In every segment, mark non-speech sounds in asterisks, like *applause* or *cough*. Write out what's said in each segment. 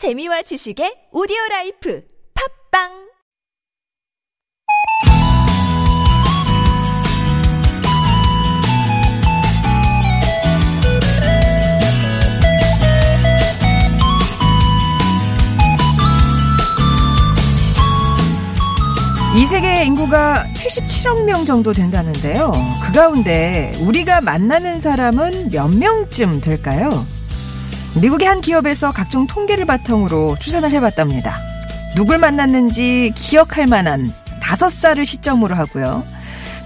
재미와 지식의 오디오 life 팟빵 이 세계 인구가 77억 명 정도 된다는데요. 그 가운데 우리가 만나는 사람은 몇 명쯤 될까요? 미국의 한 기업에서 각종 통계를 바탕으로 추산을 해봤답니다. 누굴 만났는지 기억할 만한 5살을 시점으로 하고요.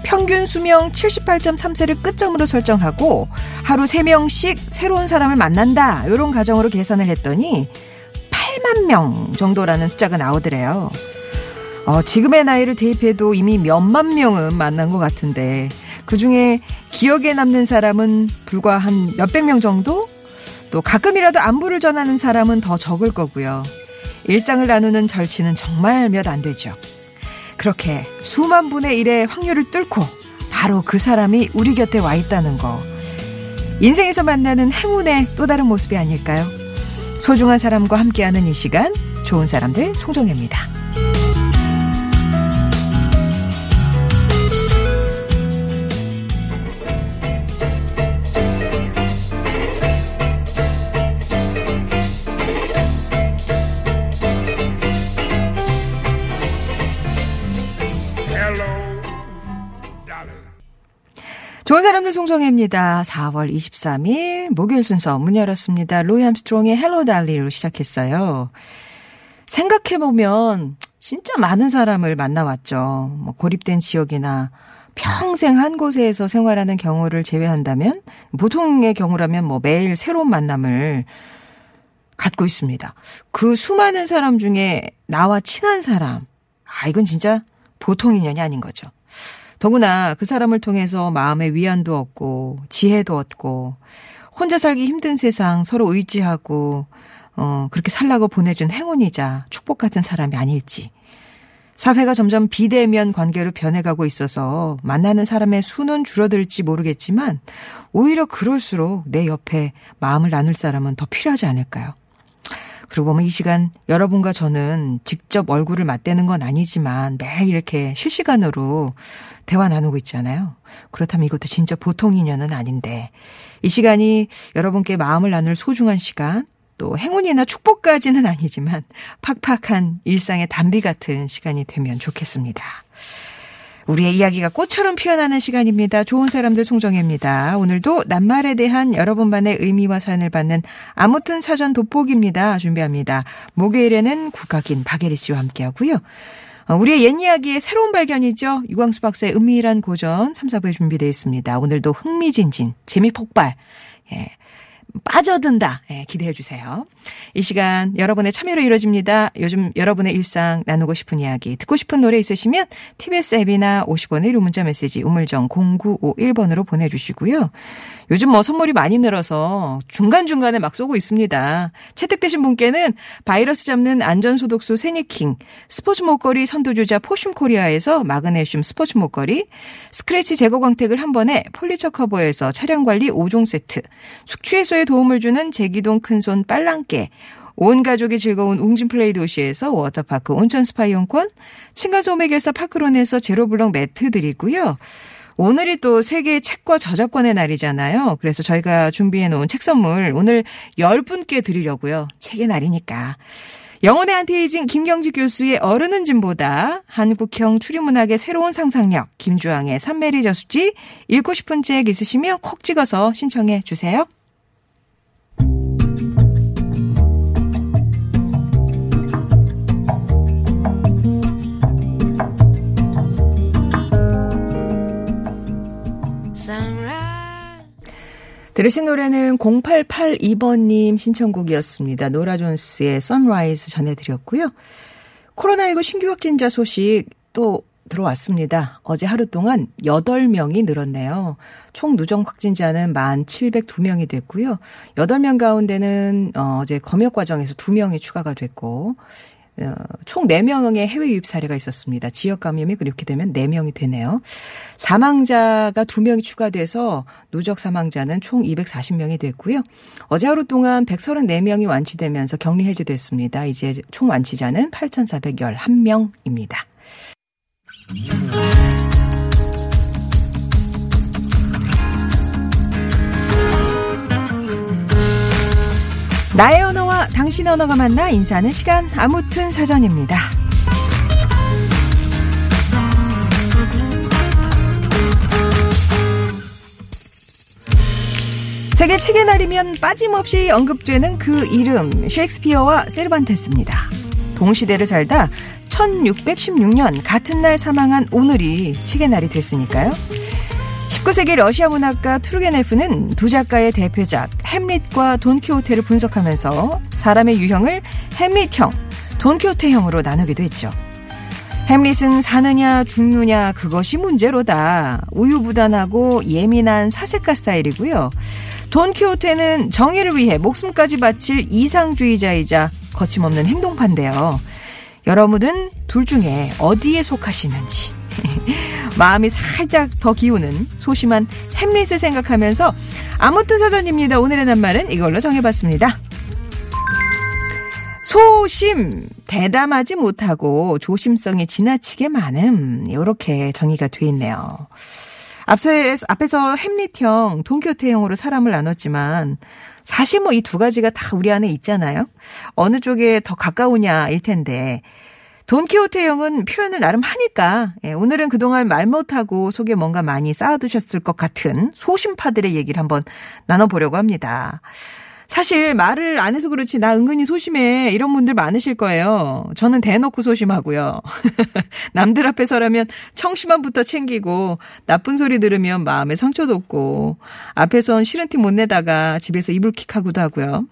평균 수명 78.3세를 끝점으로 설정하고 하루 3명씩 새로운 사람을 만난다. 이런 가정으로 계산을 했더니 8만 명 정도라는 숫자가 나오더래요. 어, 지금의 나이를 대입해도 이미 몇만 명은 만난 것 같은데 그 중에 기억에 남는 사람은 불과 한 몇백 명 정도? 또 가끔이라도 안부를 전하는 사람은 더 적을 거고요. 일상을 나누는 절치는 정말 몇 안 되죠. 그렇게 수만 분의 일의 확률을 뚫고 바로 그 사람이 우리 곁에 와 있다는 거. 인생에서 만나는 행운의 또 다른 모습이 아닐까요? 소중한 사람과 함께하는 이 시간, 좋은 사람들 송정혜입니다. 좋은 사람들 송정혜입니다. 4월 23일 목요일 순서 문 열었습니다. 루이 암스트롱의 Hello Dolly로 시작했어요. 생각해보면 진짜 많은 사람을 만나왔죠. 뭐 고립된 지역이나 평생 한 곳에서 생활하는 경우를 제외한다면 보통의 경우라면 뭐 매일 새로운 만남을 갖고 있습니다. 그 수많은 사람 중에 나와 친한 사람. 아, 이건 진짜 보통 인연이 아닌 거죠. 더구나 그 사람을 통해서 마음의 위안도 얻고 지혜도 얻고 혼자 살기 힘든 세상 서로 의지하고 어 그렇게 살라고 보내준 행운이자 축복 같은 사람이 아닐지. 사회가 점점 비대면 관계로 변해가고 있어서 만나는 사람의 수는 줄어들지 모르겠지만 오히려 그럴수록 내 옆에 마음을 나눌 사람은 더 필요하지 않을까요? 그러고 보면 이 시간 여러분과 저는 직접 얼굴을 맞대는 건 아니지만 매일 이렇게 실시간으로 대화 나누고 있잖아요. 그렇다면 이것도 진짜 보통 인연은 아닌데 이 시간이 여러분께 마음을 나눌 소중한 시간 또 행운이나 축복까지는 아니지만 팍팍한 일상의 단비 같은 시간이 되면 좋겠습니다. 우리의 이야기가 꽃처럼 피어나는 시간입니다. 좋은 사람들 송정혜입니다. 오늘도 낱말에 대한 여러분만의 의미와 사연을 받는 아무튼 사전 돋보기입니다. 준비합니다. 목요일에는 국악인 박예리 씨와 함께하고요. 어, 우리의 옛 이야기의 새로운 발견이죠. 유광수 박사의 은밀한 고전 3, 4부에 준비되어 있습니다. 오늘도 흥미진진, 재미 폭발. 예. 빠져든다. 예, 기대해 주세요. 이 시간 여러분의 참여로 이루어집니다. 요즘 여러분의 일상 나누고 싶은 이야기, 듣고 싶은 노래 있으시면 TBS 앱이나 50원의 1호 문자 메시지 우물정 0951번으로 보내주시고요. 요즘 뭐 선물이 많이 늘어서 중간중간에 막 쏘고 있습니다. 채택되신 분께는 바이러스 잡는 안전소독수 세니킹, 스포츠 목걸이 선두주자 포슘 코리아에서 마그네슘 스포츠 목걸이, 스크래치 제거 광택을 한 번에 폴리처 커버에서 차량 관리 5종 세트, 숙취 해소에 도움을 주는 제기동 큰손 빨랑깨, 온 가족이 즐거운 웅진플레이 도시에서 워터파크 온천 스파 이용권, 층간소음 해결사 파크론에서 제로블럭 매트 드리고요. 오늘이 또 세계 책과 저작권의 날이잖아요. 그래서 저희가 준비해 놓은 책 선물 오늘 10분께 드리려고요. 책의 날이니까. 영혼의 안티에이징 김경지 교수의 어른은 짐보다 한국형 추리문학의 새로운 상상력 김주왕의 산메리 저수지 읽고 싶은 책 있으시면 콕 찍어서 신청해 주세요. 들으신 노래는 0882번님 신청곡이었습니다. 노라 존스의 Sunrise 전해드렸고요. 코로나19 신규 확진자 소식 또 들어왔습니다. 어제 하루 동안 8명이 늘었네요. 총 누적 확진자는 1,702명이 됐고요. 8명 가운데는 어, 어제 검역 과정에서 2명이 추가가 됐고 어, 총 4명의 해외 유입 사례가 있었습니다. 지역 감염이 그렇게 되면 4명이 되네요. 사망자가 2명이 추가돼서 누적 사망자는 총 240명이 됐고요. 어제 하루 동안 134명이 완치되면서 격리 해제됐습니다. 이제 총 완치자는 8,411명입니다. 나의 언어와 당신 언어가 만나 인사하는 시간 아무튼 사전입니다. 세계 책의 날이면 빠짐없이 언급되는 그 이름 셰익스피어와 세르반테스입니다. 동시대를 살다 1616년 같은 날 사망한 오늘이 책의 날이 됐으니까요. 19세기 러시아 문학가 투르게네프는 두 작가의 대표작 햄릿과 돈키호테를 분석하면서 사람의 유형을 햄릿형, 돈키호테형으로 나누기도 했죠. 햄릿은 사느냐 죽느냐 그것이 문제로다. 우유부단하고 예민한 사색가 스타일이고요. 돈키호테는 정의를 위해 목숨까지 바칠 이상주의자이자 거침없는 행동파인데요. 여러분은 둘 중에 어디에 속하시는지 *laughs* 마음이 살짝 더 기우는 소심한 햄릿을 생각하면서 아무튼 사전입니다. 오늘의 낱말은 이걸로 정해봤습니다. 소심, 대담하지 못하고 조심성이 지나치게 많음. 이렇게 정의가 돼 있네요. 앞서, 앞에서 햄릿형, 동교태형으로 사람을 나눴지만 사실 뭐 이 두 가지가 다 우리 안에 있잖아요. 어느 쪽에 더 가까우냐일 텐데 돈키호테 형은 표현을 나름 하니까 예, 오늘은 그동안 말 못하고 속에 뭔가 많이 쌓아두셨을 것 같은 소심파들의 얘기를 한번 나눠보려고 합니다. 사실 말을 안 해서 그렇지 나 은근히 소심해 이런 분들 많으실 거예요. 저는 대놓고 소심하고요. *laughs* 남들 앞에서라면 청심환부터 챙기고 나쁜 소리 들으면 마음에 상처 돋고 앞에선 싫은 티 못 내다가 집에서 이불킥하고도 하고요.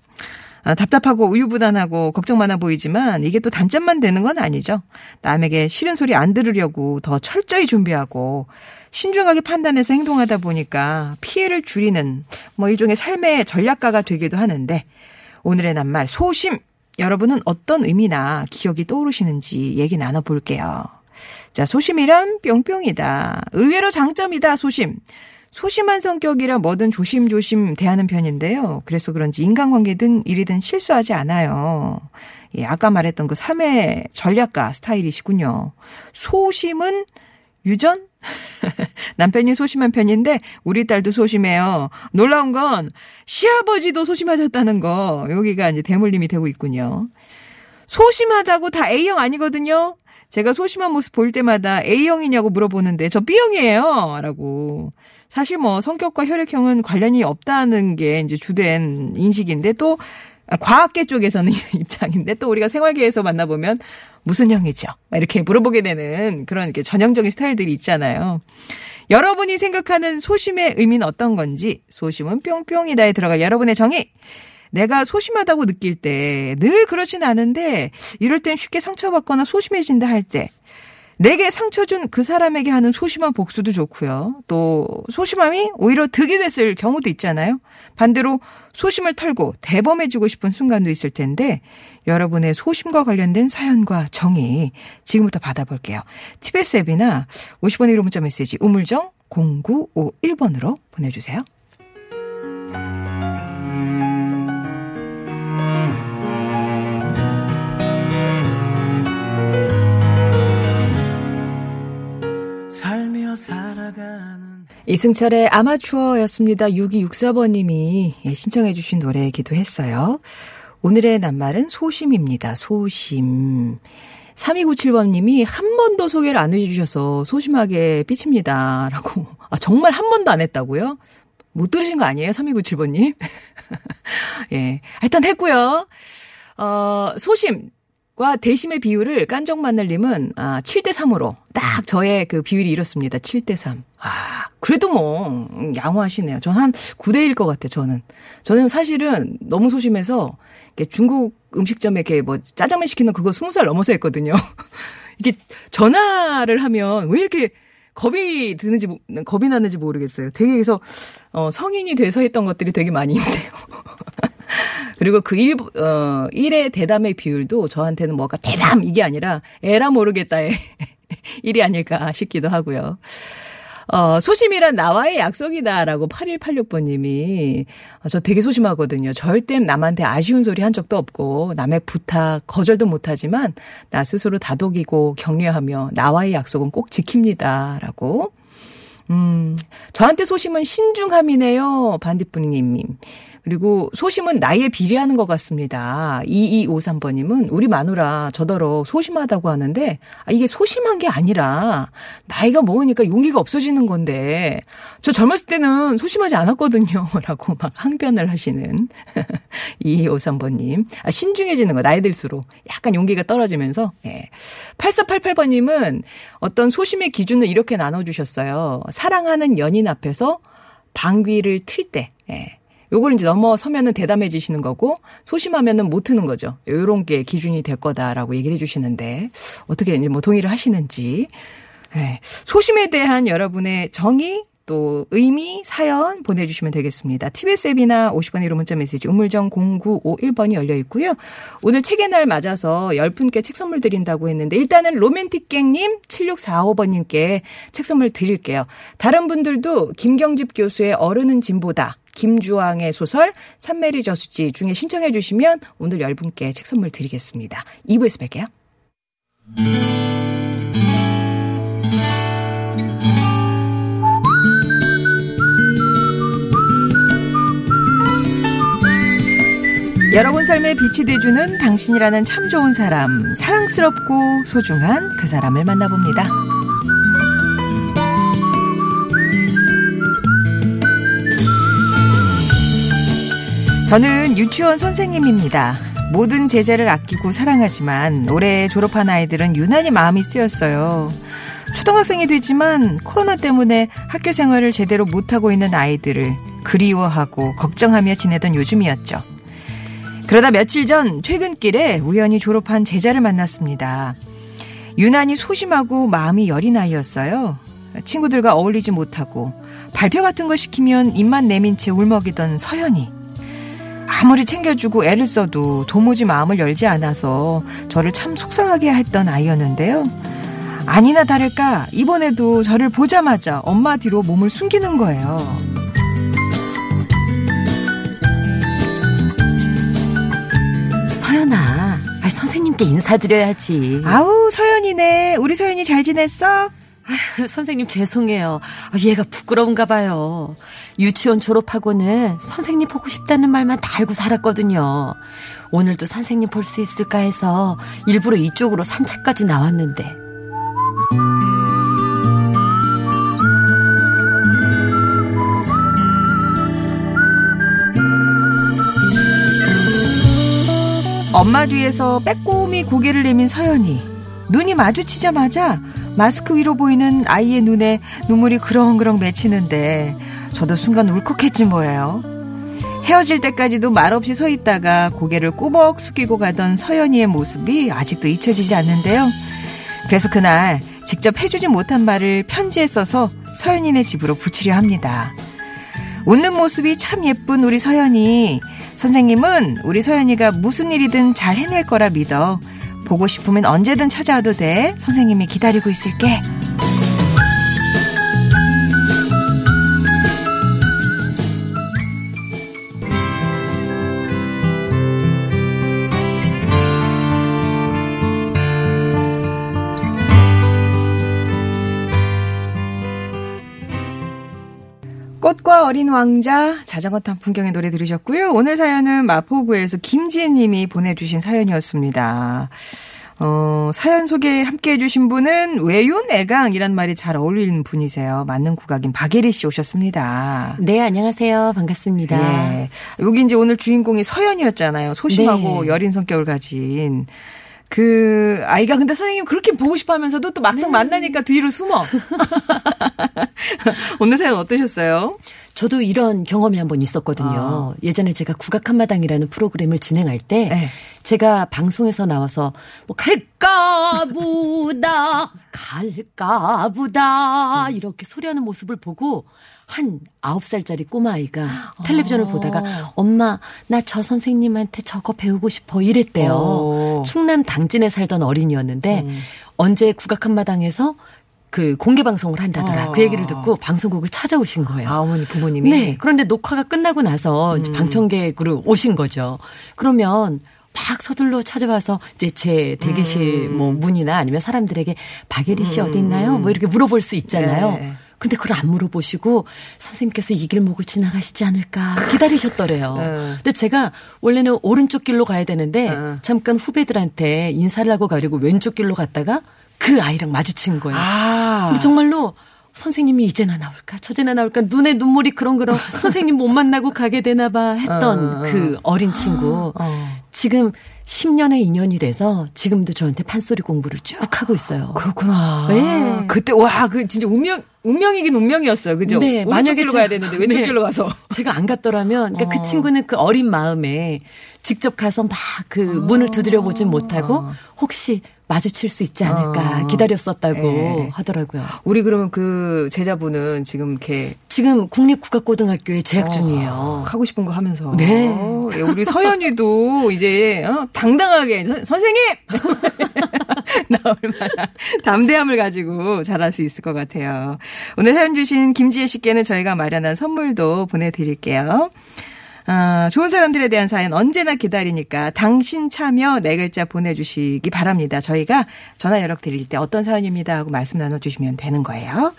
아, 답답하고 우유부단하고 걱정 많아 보이지만 이게 또 단점만 되는 건 아니죠. 남에게 싫은 소리 안 들으려고 더 철저히 준비하고 신중하게 판단해서 행동하다 보니까 피해를 줄이는 뭐 일종의 삶의 전략가가 되기도 하는데 오늘의 낱말 소심 여러분은 어떤 의미나 기억이 떠오르시는지 얘기 나눠볼게요. 자, 소심이란 뿅뿅이다. 의외로 장점이다, 소심. 소심한 성격이라 뭐든 조심조심 대하는 편인데요. 그래서 그런지 인간관계든 일이든 실수하지 않아요. 예, 아까 말했던 그 3회 전략가 스타일이시군요. 소심은 유전? *laughs* 남편이 소심한 편인데 우리 딸도 소심해요. 놀라운 건 시아버지도 소심하셨다는 거. 여기가 이제 대물림이 되고 있군요. 소심하다고 다 A형 아니거든요. 제가 소심한 모습 보일 때마다 A형이냐고 물어보는데 저 B형이에요. 라고. 사실 뭐 성격과 혈액형은 관련이 없다는 게 이제 주된 인식인데 또 과학계 쪽에서는 *laughs* 입장인데 또 우리가 생활계에서 만나보면 무슨 형이죠? 이렇게 물어보게 되는 그런 이렇게 전형적인 스타일들이 있잖아요. 여러분이 생각하는 소심의 의미는 어떤 건지 소심은 뿅뿅이다에 들어갈 여러분의 정의 내가 소심하다고 느낄 때 늘 그렇진 않은데 이럴 땐 쉽게 상처받거나 소심해진다 할 때 내게 상처 준 그 사람에게 하는 소심한 복수도 좋고요. 또 소심함이 오히려 득이 됐을 경우도 있잖아요. 반대로 소심을 털고 대범해지고 싶은 순간도 있을 텐데 여러분의 소심과 관련된 사연과 정의 지금부터 받아볼게요. TBS 앱이나 50번의 1호 문자 메시지 우물정 0951번으로 보내주세요. 이승철의 아마추어였습니다. 6264번님이 예, 신청해 주신 노래이기도 했어요. 오늘의 낱말은 소심입니다. 소심. 3297번님이 한 번도 소개를 안 해주셔서 소심하게 삐칩니다. 라고. 아, 정말 한 번도 안 했다고요? 못 들으신 거 아니에요? 3297번님? *laughs* 예. 하여튼 했고요. 어, 소심. 과 대심의 비율을 깐정 만날님은 아, 7대 3으로 딱 저의 그 비율이 이렇습니다. 7대 3. 아, 그래도 뭐 양호하시네요. 전 한 9대 1일 것 같아요. 저는. 저는 사실은 너무 소심해서 중국 음식점에 이렇게 뭐 짜장면 시키는 그거 20살 넘어서 했거든요. *laughs* 이게 전화를 하면 왜 이렇게 겁이 드는지 겁이 나는지 모르겠어요. 되게 그래서 어 성인이 돼서 했던 것들이 되게 많이 있네요. *laughs* 그리고 그 일, 어, 일의 대담의 비율도 저한테는 뭐가 대담! 이게 아니라 에라 모르겠다의 *laughs* 일이 아닐까 싶기도 하고요. 어, 소심이란 나와의 약속이다라고 8186번님이 어, 저 되게 소심하거든요. 절대 남한테 아쉬운 소리 한 적도 없고 남의 부탁 거절도 못하지만 나 스스로 다독이고 격려하며 나와의 약속은 꼭 지킵니다라고. 음, 저한테 소심은 신중함이네요. 반딧불이님. 그리고 소심은 나이에 비례하는 것 같습니다. 2253번님은 우리 마누라 저더러 소심하다고 하는데 아, 이게 소심한 게 아니라 나이가 먹으니까 용기가 없어지는 건데 저 젊었을 때는 소심하지 않았거든요. *laughs* 라고 막 항변을 하시는 *laughs* 2253번님. 아, 신중해지는 거 나이 들수록 약간 용기가 떨어지면서 예. 8488번님은 어떤 소심의 기준을 이렇게 나눠주셨어요. 사랑하는 연인 앞에서 방귀를 틀 때. 예. 요걸 이제 넘어서면은 대담해지시는 거고 소심하면은 못 트는 거죠. 요런 게 기준이 될 거다라고 얘기를 해 주시는데 어떻게 이제 뭐 동의를 하시는지. 네. 소심에 대한 여러분의 정의 또 의미 사연 보내주시면 되겠습니다. TBS 앱이나 50번의 1호 문자 메시지 우물정 0951번이 열려 있고요. 오늘 책의 날 맞아서 10분께 책 선물 드린다고 했는데 일단은 로맨틱갱님 7645번님께 책 선물 드릴게요. 다른 분들도 김경집 교수의 어른은 진보다 김주왕의 소설 산메리 저수지 중에 신청해 주시면 오늘 10분께 책 선물 드리겠습니다. 2부에서 뵐게요. 여러분 삶에 빛이 돼주는 당신이라는 참 좋은 사람, 사랑스럽고 소중한 그 사람을 만나봅니다. 저는 유치원 선생님입니다. 모든 제자를 아끼고 사랑하지만 올해 졸업한 아이들은 유난히 마음이 쓰였어요. 초등학생이 되지만 코로나 때문에 학교 생활을 제대로 못하고 있는 아이들을 그리워하고 걱정하며 지내던 요즘이었죠. 그러다 며칠 전 퇴근길에 우연히 졸업한 제자를 만났습니다. 유난히 소심하고 마음이 여린 아이였어요. 친구들과 어울리지 못하고 발표 같은 걸 시키면 입만 내민 채 울먹이던 서연이. 아무리 챙겨주고 애를 써도 도무지 마음을 열지 않아서 저를 참 속상하게 했던 아이였는데요. 아니나 다를까 이번에도 저를 보자마자 엄마 뒤로 몸을 숨기는 거예요. 서연아, 아, 선생님께 인사드려야지. 아우 서연이네. 우리 서연이 잘 지냈어? 선생님 죄송해요. 아, 얘가 부끄러운가 봐요. 유치원 졸업하고는 선생님 보고 싶다는 말만 달고 살았거든요. 오늘도 선생님 볼 수 있을까 해서 일부러 이쪽으로 산책까지 나왔는데. 엄마 뒤에서 빼꼼히 고개를 내민 서연이 눈이 마주치자마자 마스크 위로 보이는 아이의 눈에 눈물이 그렁그렁 맺히는데 저도 순간 울컥했지 뭐예요. 헤어질 때까지도 말없이 서 있다가 고개를 꾸벅 숙이고 가던 서연이의 모습이 아직도 잊혀지지 않는데요. 그래서 그날 직접 해주지 못한 말을 편지에 써서 서연이네 집으로 붙이려 합니다. 웃는 모습이 참 예쁜 우리 서연이. 선생님은 우리 서연이가 무슨 일이든 잘 해낼 거라 믿어. 보고 싶으면 언제든 찾아와도 돼. 선생님이 기다리고 있을게. 어린 왕자, 자전거 탄 풍경의 노래 들으셨고요. 오늘 사연은 마포구에서 김지혜 님이 보내주신 사연이었습니다. 어, 사연 소개 함께 해주신 분은 외윤 애강이란 말이 잘 어울리는 분이세요. 맞는 국악인 박예리 씨 오셨습니다. 네, 안녕하세요. 반갑습니다. 네. 여기 이제 오늘 주인공이 서연이었잖아요. 소심하고 네. 여린 성격을 가진. 그 아이가 근데 선생님 그렇게 보고 싶어 하면서도 또 막상 네. 만나니까 뒤로 숨어. *laughs* 오늘 사연 어떠셨어요? 저도 이런 경험이 한 번 있었거든요. 아. 예전에 제가 국악 한마당이라는 프로그램을 진행할 때 네. 제가 방송에서 나와서 뭐 갈까 보다 갈까 보다 이렇게 소리하는 모습을 보고 한 아홉 살짜리 꼬마아이가 텔레비전을 아. 보다가 엄마 나 저 선생님한테 저거 배우고 싶어 이랬대요. 오. 충남 당진에 살던 어린이였는데 음. 언제 국악 한마당에서 그 공개 방송을 한다더라. 어. 그 얘기를 듣고 방송국을 찾아오신 거예요. 아, 어머니, 부모님이? 네. 그런데 녹화가 끝나고 나서 음. 방청객으로 오신 거죠. 그러면 막 서둘러 찾아와서 이제 제 대기실 음. 뭐 문이나 아니면 사람들에게 박예리 씨 어디 있나요? 뭐 이렇게 물어볼 수 있잖아요. 네. 근데 그걸 안 물어보시고 선생님께서 이 길목을 지나가시지 않을까 기다리셨더래요. *laughs* 네. 근데 제가 원래는 오른쪽 길로 가야 되는데 네. 잠깐 후배들한테 인사를 하고 가려고 왼쪽 길로 갔다가 그 아이랑 마주친 거예요. 아. 근데 정말로 선생님이 이제나 나올까 저제나 나올까 눈에 눈물이 그렁그렁 *laughs* 선생님 못 만나고 가게 되나 봐 했던 어, 어. 그 어린 친구 어. 지금 10년의 인연이 돼서 지금도 저한테 판소리 공부를 쭉 하고 있어요. 그렇구나. 네. 그때, 와, 그 진짜 운명, 운명이긴 운명이었어요. 그죠? 네, 만약에 길로 가야 되는데 왼쪽 네. 길로 가서. *laughs* 제가 안 갔더라면 그러니까 어. 그 친구는 그 어린 마음에 직접 가서 막 그 문을 두드려 보진 못하고 혹시 마주칠 수 있지 않을까 어. 기다렸었다고 네. 하더라고요. 우리 그러면 그 제자분은 지금 이렇게 지금 국립국악고등학교에 재학 중이에요. 하고 싶은 거 하면서. 네. 예, 우리 서연이도 이제 어, 당당하게 선- 선생님 *laughs* *laughs* 나올 만한 담대함을 가지고 잘할 수 있을 것 같아요. 오늘 사연 주신 김지혜 씨께는 저희가 마련한 선물도 보내드릴게요. 아, 좋은 사람들에 대한 사연 언제나 기다리니까 당신 참여 네 글자 보내주시기 바랍니다. 저희가 전화 연락 드릴 때 어떤 사연입니다 하고 말씀 나눠주시면 되는 거예요.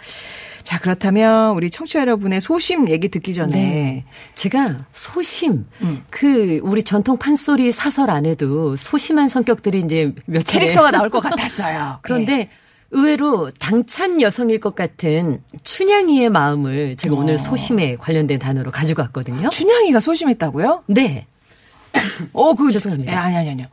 자, 그렇다면 우리 청취자 여러분의 소심 얘기 듣기 전에 네. 제가 소심, 음. 그, 우리 전통 판소리 사설 안에도 소심한 성격들이 이제 몇. 캐릭터가 나올 것 같았어요. *laughs* 그런데 의외로 당찬 여성일 것 같은 춘향이의 마음을 제가 어. 오늘 소심에 관련된 단어로 가지고 왔거든요. 춘향이가 소심했다고요? 네. *coughs* 어, 그 죄송합니다. 예, 아니 아니 아니요.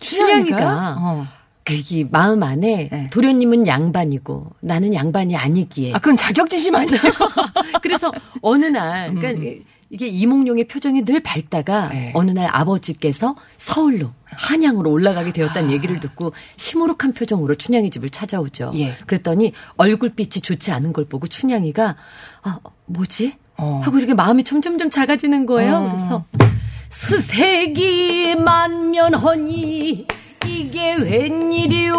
춘향이가 어. 그이 마음 안에 네. 도련님은 양반이고 나는 양반이 아니기에 아, 그건 자격지심 아니에요? *laughs* 그래서 어느 날, 그러니까 이게 이몽룡의 표정이 늘 밝다가 음. 네. 어느 날 아버지께서 서울로 한양으로 올라가게 되었다는 얘기를 듣고 시무룩한 표정으로 춘향이 집을 찾아오죠. 예. 그랬더니 얼굴빛이 좋지 않은 걸 보고 춘향이가 아 뭐지? 어. 하고 이렇게 마음이 점점점 작아지는 거예요. 어. 그래서 수색이 만면허니 이게 웬일이오?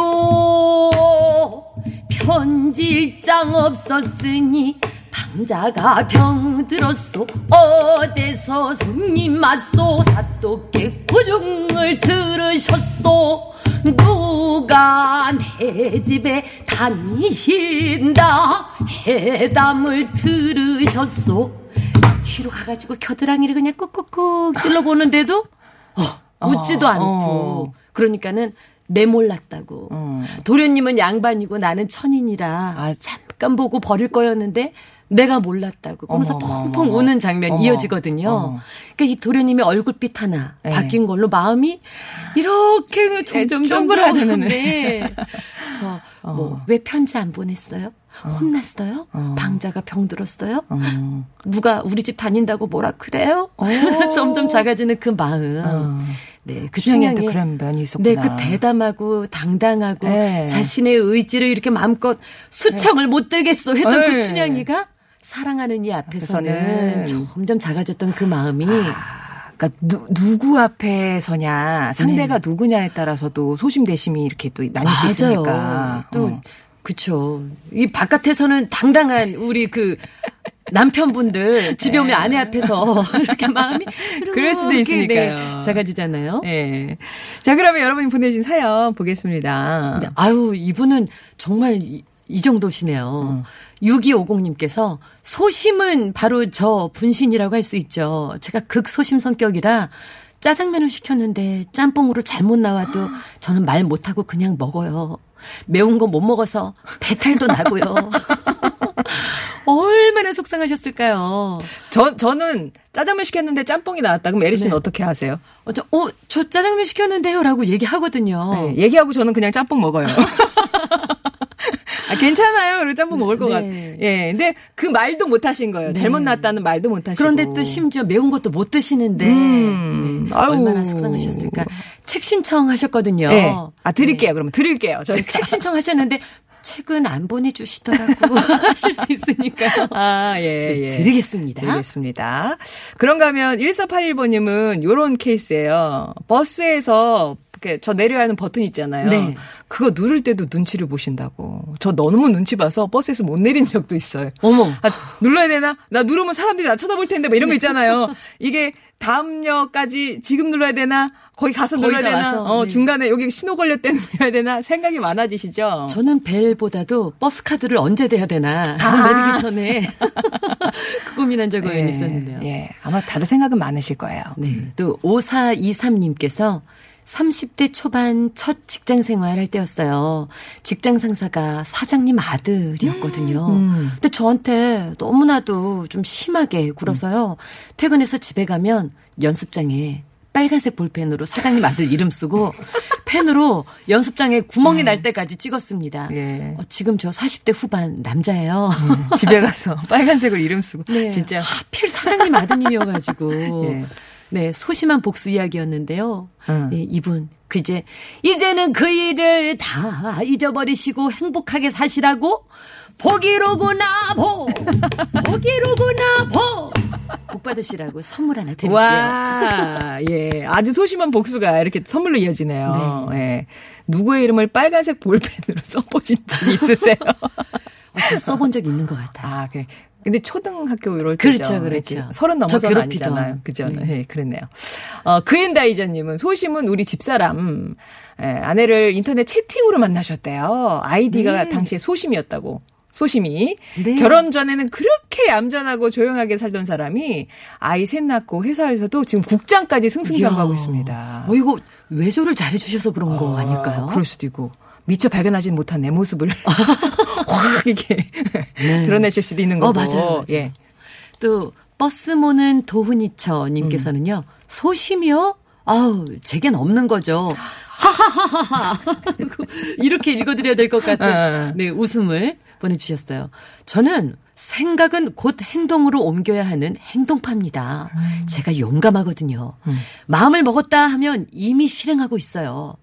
편질장 없었으니 방자가 병들었소. 어디서 손님 맞소? 사또께 고중을 들으셨소. 누가 내 집에 다니신다? 해담을 들으셨소. 뒤로 가가지고 겨드랑이를 그냥 꾹꾹꾹 찔러보는데도 어, 웃지도 어, 않고. 어. 그러니까는 내 몰랐다고 어. 도련님은 양반이고 나는 천인이라 아. 잠깐 보고 버릴 거였는데 내가 몰랐다고 그러면서 어머, 펑펑 어머. 우는 장면이 어머. 이어지거든요. 어머. 그러니까 이 도련님의 얼굴빛 하나 네. 바뀐 걸로 마음이 이렇게 점점 쪼그라드는. 네. 그래서 어. 뭐왜 편지 안 보냈어요? 혼났어요? 어. 방자가 병들었어요? 어. 누가 우리 집 다닌다고 뭐라 그래요? 그래서 *laughs* 점점 작아지는 그 마음. 어. 네, 그 춘향이한테 춘향의 그런 면이 있었구나. 네, 그 대담하고 당당하고 네. 자신의 의지를 이렇게 마음껏 수청을 못 들겠어 했던 네. 그 춘향이가 사랑하는 이 앞에서는 앞에서는 점점 작아졌던 그 마음이 그러니까 누, 누구 앞에 서냐, 상대가 누구냐에 따라서도 소심 대심이 이렇게 또 나뉠 수 있으니까. 또 어. 그쵸. 이 바깥에서는 당당한 우리 그 남편분들 집에 오면 아내 앞에서 *laughs* 이렇게 마음이 그럴 수도 이렇게, 있으니까요. 네, 작아지잖아요. 예. 자, 그러면 여러분이 보내주신 사연 보겠습니다. 네, 아유, 이분은 정말 이, 이 정도시네요. 6250님께서 소심은 바로 저 분신이라고 할 수 있죠. 제가 극소심 성격이라 짜장면을 시켰는데 짬뽕으로 잘못 나와도 저는 말 못하고 그냥 먹어요. 매운 거 못 먹어서 배탈도 나고요. *laughs* *laughs* 얼마나 속상하셨을까요? 저, 저는 짜장면 시켰는데 짬뽕이 나왔다. 그럼 에리 씨는 네. 어떻게 하세요? 어, 저, 어, 저 짜장면 시켰는데요. 라고 얘기하거든요. 네, 얘기하고 저는 그냥 짬뽕 먹어요. *laughs* 아, 괜찮아요. 그리고 짬뽕 먹을 것 네. 같아. 예. 근데 그 말도 못 하신 거예요. 네. 잘못 났다는 말도 못 하시고. 그런데 또 심지어 매운 것도 못 드시는데 음. 네. 얼마나 속상하셨을까. 책 신청하셨거든요. 예. 아, 드릴게요. 네. 그러면 드릴게요. 저희 책 신청하셨는데 책은 안 보내주시더라고 *laughs* 하실 수 있으니까요. 아, 예, 네, 예. 드리겠습니다. 드리겠습니다. 그런가 하면 1481번님은 요런 케이스예요. 버스에서 이렇게 저 내려야 하는 버튼 있잖아요. 네. 그거 누를 때도 눈치를 보신다고. 저 너무 눈치 봐서 버스에서 못 내린 적도 있어요. 어머. 아, 눌러야 되나? 나 누르면 사람들이 나 쳐다볼 텐데 뭐 이런 거 있잖아요. 이게 다음역까지 지금 눌러야 되나? 거기 가서 거기 눌러야 되나? 가서, 어, 네. 중간에 여기 신호 걸릴 때 눌러야 *laughs* 되나? 생각이 많아지시죠? 저는 벨보다도 버스 카드를 언제 대야 되나 아. 내리기 전에 *laughs* 그 고민한 적이 예, 있었는데요. 예. 아마 다들 생각은 많으실 거예요. 네. 또 5423님께서 30대 초반 첫 직장 생활할 때였어요. 직장 상사가 사장님 아들이었거든요. 음. 근데 저한테 너무나도 좀 심하게 굴어서요. 퇴근해서 집에 가면 연습장에 빨간색 볼펜으로 사장님 아들 이름 쓰고 *laughs* 펜으로 연습장에 구멍이 날 때까지 찍었습니다. 음. 예. 어, 지금 저 40대 후반 남자예요. 집에 가서 빨간색으로 이름 쓰고 네. 진짜 하필 사장님 아드님이어가지고. *laughs* 예. 네, 소심한 복수 이야기였는데요. 응. 예, 이분, 그 이제, 이제는 그 일을 다 잊어버리시고 행복하게 사시라고? 복이로구나, 복! 복이로구나, 복! 복 받으시라고 선물 하나 드릴게요. 와, 예. 아주 소심한 복수가 이렇게 선물로 이어지네요. 예. 누구의 이름을 빨간색 볼펜으로 *laughs* 써보신 적이 있으세요? 어, 저 써본 적 있는 것 같아요. 아, 그래. 근데 초등학교 이럴 그렇죠, 때죠. 그렇죠. 이렇게 서른. 아니잖아요. 그죠? 네. 네. 그랬네요. 어, 그앤다이저님은 소심은 우리 집사람, 예, 아내를 인터넷 채팅으로 만나셨대요. 아이디가 네. 당시에 소심이었다고. 소심이. 네. 결혼 전에는 그렇게 얌전하고 조용하게 살던 사람이 아이 셋 낳고 회사에서도 지금 국장까지 승승장구하고. 있습니다. 어, 이거 외조를 잘해주셔서 그런 거 아닐까요? 그럴 수도 있고. 미처 발견하지 못한 내 모습을 *laughs* 확 이렇게 *laughs* 드러내실 수도 있는 거고. 어, 맞아요, 맞아요. 예. 또 버스 모는 도훈이처 님께서는요. 소심이요? 아우, 제겐 없는 거죠. 하하하하하. *laughs* 이렇게 읽어드려야 될것 어, 어. 같은 네, 웃음을 보내주셨어요. 저는 생각은 곧 행동으로 옮겨야 하는 행동파입니다. 음. 제가 용감하거든요. 마음을 먹었다 하면 이미 실행하고 있어요.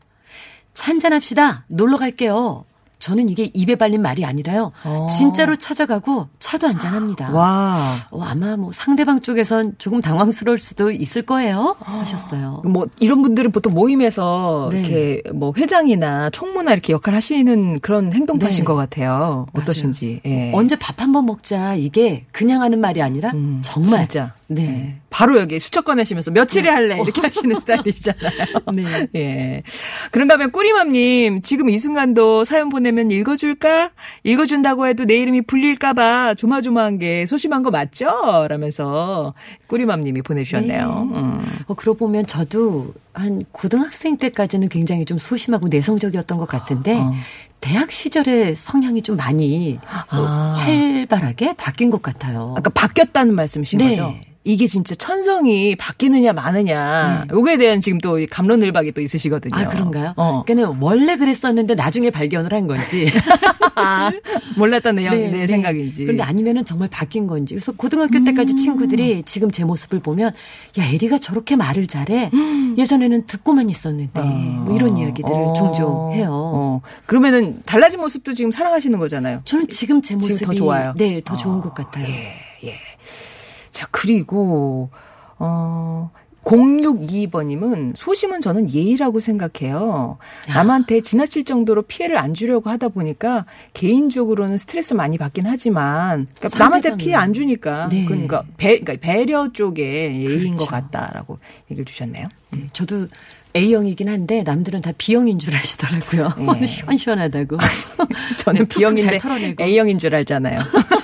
찬잔합시다. 놀러 갈게요. 저는 이게 입에 발린 말이 아니라요. 어. 진짜로 찾아가고 차도 한잔합니다. 와. 어, 아마 뭐 상대방 쪽에선 조금 당황스러울 수도 있을 거예요. 하셨어요. 뭐 이런 분들은 보통 모임에서 네. 이렇게 뭐 회장이나 총무나 이렇게 역할 하시는 그런 행동파신 네. 것 같아요. 어떠신지. 예. 언제 밥 한번 먹자 이게 그냥 하는 말이 아니라 음, 정말 진짜. 네. 예. 바로 여기 수첩 꺼내시면서 며칠에 할래 이렇게 하시는 스타일이잖아요. *laughs* 네. 예. 그런가 하면 꾸리맘님 지금 이 순간도 사연 보내면 읽어줄까? 읽어준다고 해도 내 이름이 불릴까봐 조마조마한 게 소심한 거 맞죠? 라면서 꾸리맘님이 보내주셨네요. 네. 음. 어, 그러고 보면 저도 한 고등학생 때까지는 굉장히 좀 소심하고 내성적이었던 것 같은데 어. 대학 시절에 성향이 좀 많이 또 아. 활발하게 바뀐 것 같아요. 아까 바뀌었다는 말씀이신 네. 거죠? 이게 진짜 천성이 바뀌느냐 마느냐 네. 요거에 대한 지금 또이 감론을박이 또 있으시거든요. 아 그런가요? 어. 그러니까는 원래 그랬었는데 나중에 발견을 한 건지. *laughs* 아, 몰랐던 내용 내 생각인지. 그런데 아니면은 정말 바뀐 건지. 그래서 고등학교 음. 때까지 친구들이 지금 제 모습을 보면 야 에리가 저렇게 말을 잘해. 예전에는 듣고만 있었는데 뭐 이런 이야기들을 어. 종종 해요. 어. 그러면은 달라진 모습도 지금 사랑하시는 거잖아요. 저는 지금 제 지금 모습이 더 좋아요? 네, 더 좋은 어, 것 같아요. 예, 예. 자, 그리고, 어, 062번님은 소심은 저는 예의라고 생각해요. 남한테 지나칠 정도로 피해를 안 주려고 하다 보니까 개인적으로는 스트레스 많이 받긴 하지만 그러니까 남한테. 피해 안 주니까 네. 그러니까 배, 그러니까 배려 쪽에 예의인 것 그렇죠. 같다라고 얘기해 주셨네요. 네, 저도 A형이긴 한데 남들은 다 B형인 줄 아시더라고요. 예. *laughs* 시원시원하다고. 저는 네, B형인데. A형인 줄 알잖아요. *laughs*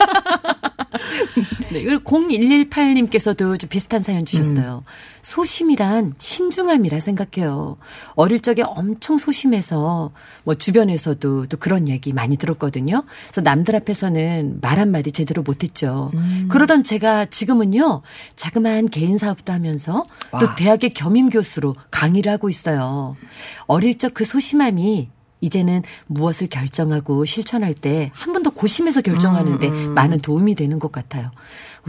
네, 그리고 0118님께서도 좀 비슷한 사연 주셨어요. 음. 소심이란 신중함이라 생각해요. 어릴 적에 엄청 소심해서 뭐 주변에서도 또 그런 얘기 많이 들었거든요. 그래서 남들 앞에서는 말 한마디 제대로 못했죠. 음. 그러던 제가 지금은요, 자그마한 개인 사업도 하면서 또 와. 대학의 겸임 교수로 강의를 하고 있어요. 어릴 적 그 소심함이 이제는 무엇을 결정하고 실천할 때 한 번 더 고심해서 결정하는데 음, 많은 도움이 되는 것 같아요.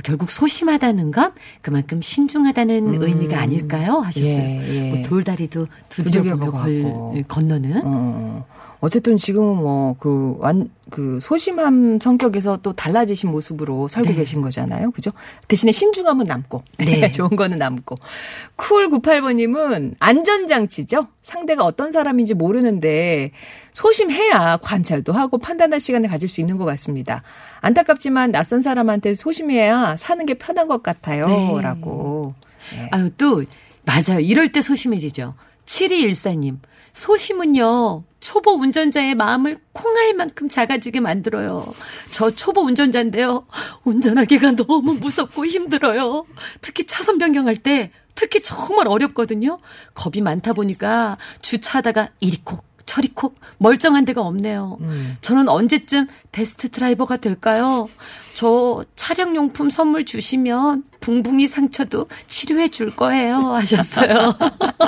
결국 소심하다는 건 그만큼 신중하다는 의미가 아닐까요? 하셨어요. 음. 예, 예. 뭐 돌다리도 두드려 보며 걸. 건너는 어, 어쨌든 지금은 뭐, 그, 완, 그, 소심함 성격에서 또 달라지신 모습으로 살고 네. 계신 거잖아요. 그죠? 대신에 신중함은 남고. 네. *laughs* 좋은 거는 남고. 쿨98번님은 안전장치죠? 상대가 어떤 사람인지 모르는데, 소심해야 관찰도 하고 판단할 시간을 가질 수 있는 것 같습니다. 안타깝지만 낯선 사람한테 소심해야 사는 게 편한 것 같아요. 네. 라고. 네. 아유, 또, 맞아요. 이럴 때 소심해지죠. 7214님. 소심은요, 초보 운전자의 마음을 콩알 만큼 작아지게 만들어요. 저 초보 운전자인데요. 운전하기가 너무 무섭고 힘들어요. 특히 차선 변경할 때, 특히 정말 어렵거든요. 겁이 많다 보니까 주차하다가 이리 콕, 저리 콕, 멀쩡한 데가 없네요. 저는 언제쯤 베스트 드라이버가 될까요? 저 차량용품 선물 주시면 붕붕이 상처도 치료해 줄 거예요. 하셨어요.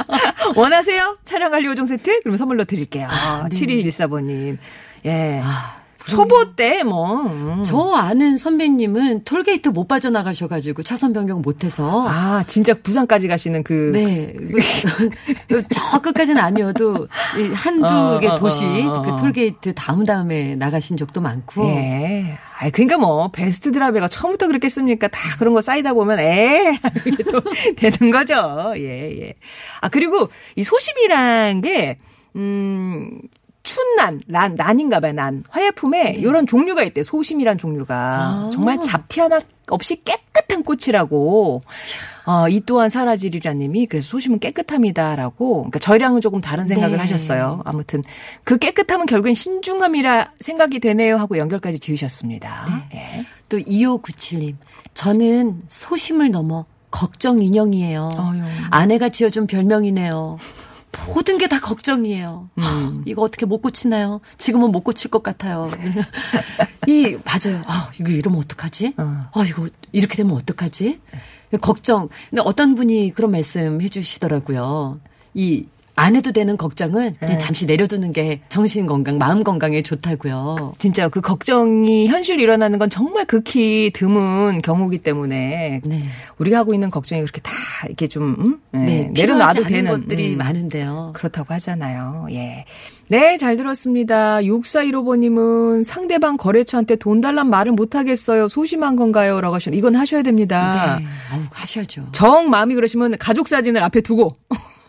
*laughs* 원하세요? 차량 관리 5종 세트? 그럼 선물로 드릴게요. 아, 네. 7214번님. 예. 아, 초보 때 뭐. 음. 저 아는 선배님은 톨게이트 못 빠져나가셔가지고 차선 변경 못해서. 아, 진짜 부산까지 가시는 그. 네. 그- *laughs* 저 끝까지는 아니어도 이 한두 어, 개 어, 도시 어, 어, 그 어. 톨게이트 다음 다음에 나가신 적도 많고. 예. 아, 그러니까 뭐 베스트 드라이버가 처음부터 그랬겠습니까? 다 그런 거 쌓이다 보면 에 *laughs* 이게 또 되는 거죠. 예, 예. 아, 그리고 이 소심이란 게 음, 춘난, 난, 난인가 봐요, 난. 화약품에 이런 종류가 있대, 소심이란 종류가. 아. 정말 잡티 하나 없이 깨끗한 꽃이라고. 어, 이 또한 사라지리라 님이 그래서 소심은 깨끗함이다라고. 그러니까 저희랑은 조금 다른 생각을 네. 하셨어요. 아무튼 그 깨끗함은 결국엔 신중함이라 생각이 되네요 하고 연결까지 지으셨습니다. 예. 또 2597님. 저는 소심을 넘어 걱정 인형이에요. 어휴. 아내가 지어준 별명이네요. 모든 게 다 걱정이에요. 음. 하, 이거 어떻게 못 고치나요? 지금은 못 고칠 것 같아요. *laughs* 이 맞아요. 아 이거 이러면 어떡하지? 어. 아 이거 이렇게 되면 어떡하지? 걱정. 근데 어떤 분이 그런 말씀 해주시더라고요. 이 안 해도 되는 그냥 네. 잠시 내려두는 게 정신 건강, 마음 건강에 좋다고요. 진짜 그 걱정이 현실 일어나는 건 정말 극히 드문 경우기 때문에 네. 우리가 하고 있는 걱정이 그렇게 다 이렇게 좀 음? 예, 네, 내려놔도 되는 것들이 음. 많은데요. 그렇다고 하잖아요. 예. 네, 잘 들었습니다. 6415번님은 상대방 거래처한테 돈 달란 말을 못 하겠어요. 소심한 건가요? 라고 하셨는데 이건 하셔야 됩니다. 네, 아우, 하셔야죠. 정 마음이 그러시면 가족 사진을 앞에 두고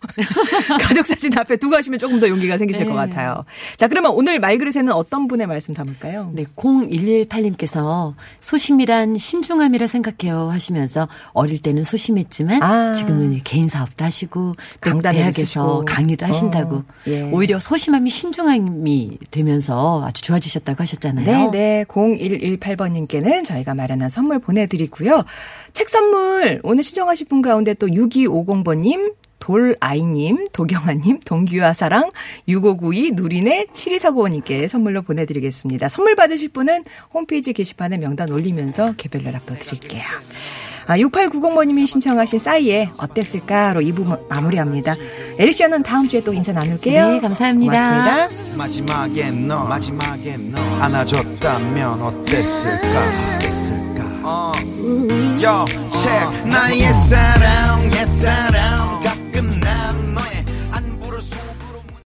*laughs* 가족 사진 앞에 두고 하시면 조금 더 용기가 생기실 네. 것 같아요. 자, 그러면 오늘 말그릇에는 어떤 분의 말씀 담을까요? 네, 0118님께서 소심이란 신중함이라 생각해요 하시면서 어릴 때는 소심했지만 아. 지금은 개인 사업도 하시고 또 강단에도 대학에서. 강의도 하신다고 어, 예. 오히려 소심함이 신중함이 되면서 아주 좋아지셨다고 하셨잖아요. 네, 네. 0118번님께는 저희가 마련한 선물 보내드리고요. 책 선물 오늘 신청하실 분 가운데 또 6250번님, 돌아이님, 도경아님, 동규아 사랑, 6592, 누리네, 7249번님께 선물로 보내드리겠습니다. 선물 받으실 분은 홈페이지 게시판에 명단 올리면서 개별 연락도 드릴게요. 아, 6890번님이 신청하신 싸이의 어땠을까로 2부 마무리합니다. 에리씨아는 다음 주에 또 인사 나눌게요. 네, 감사합니다. 고맙습니다. 마지막엔 너 마지막엔 너 안아줬다면 어땠을까 어땠을까 어. Yo, check 나의 사랑 옛 사랑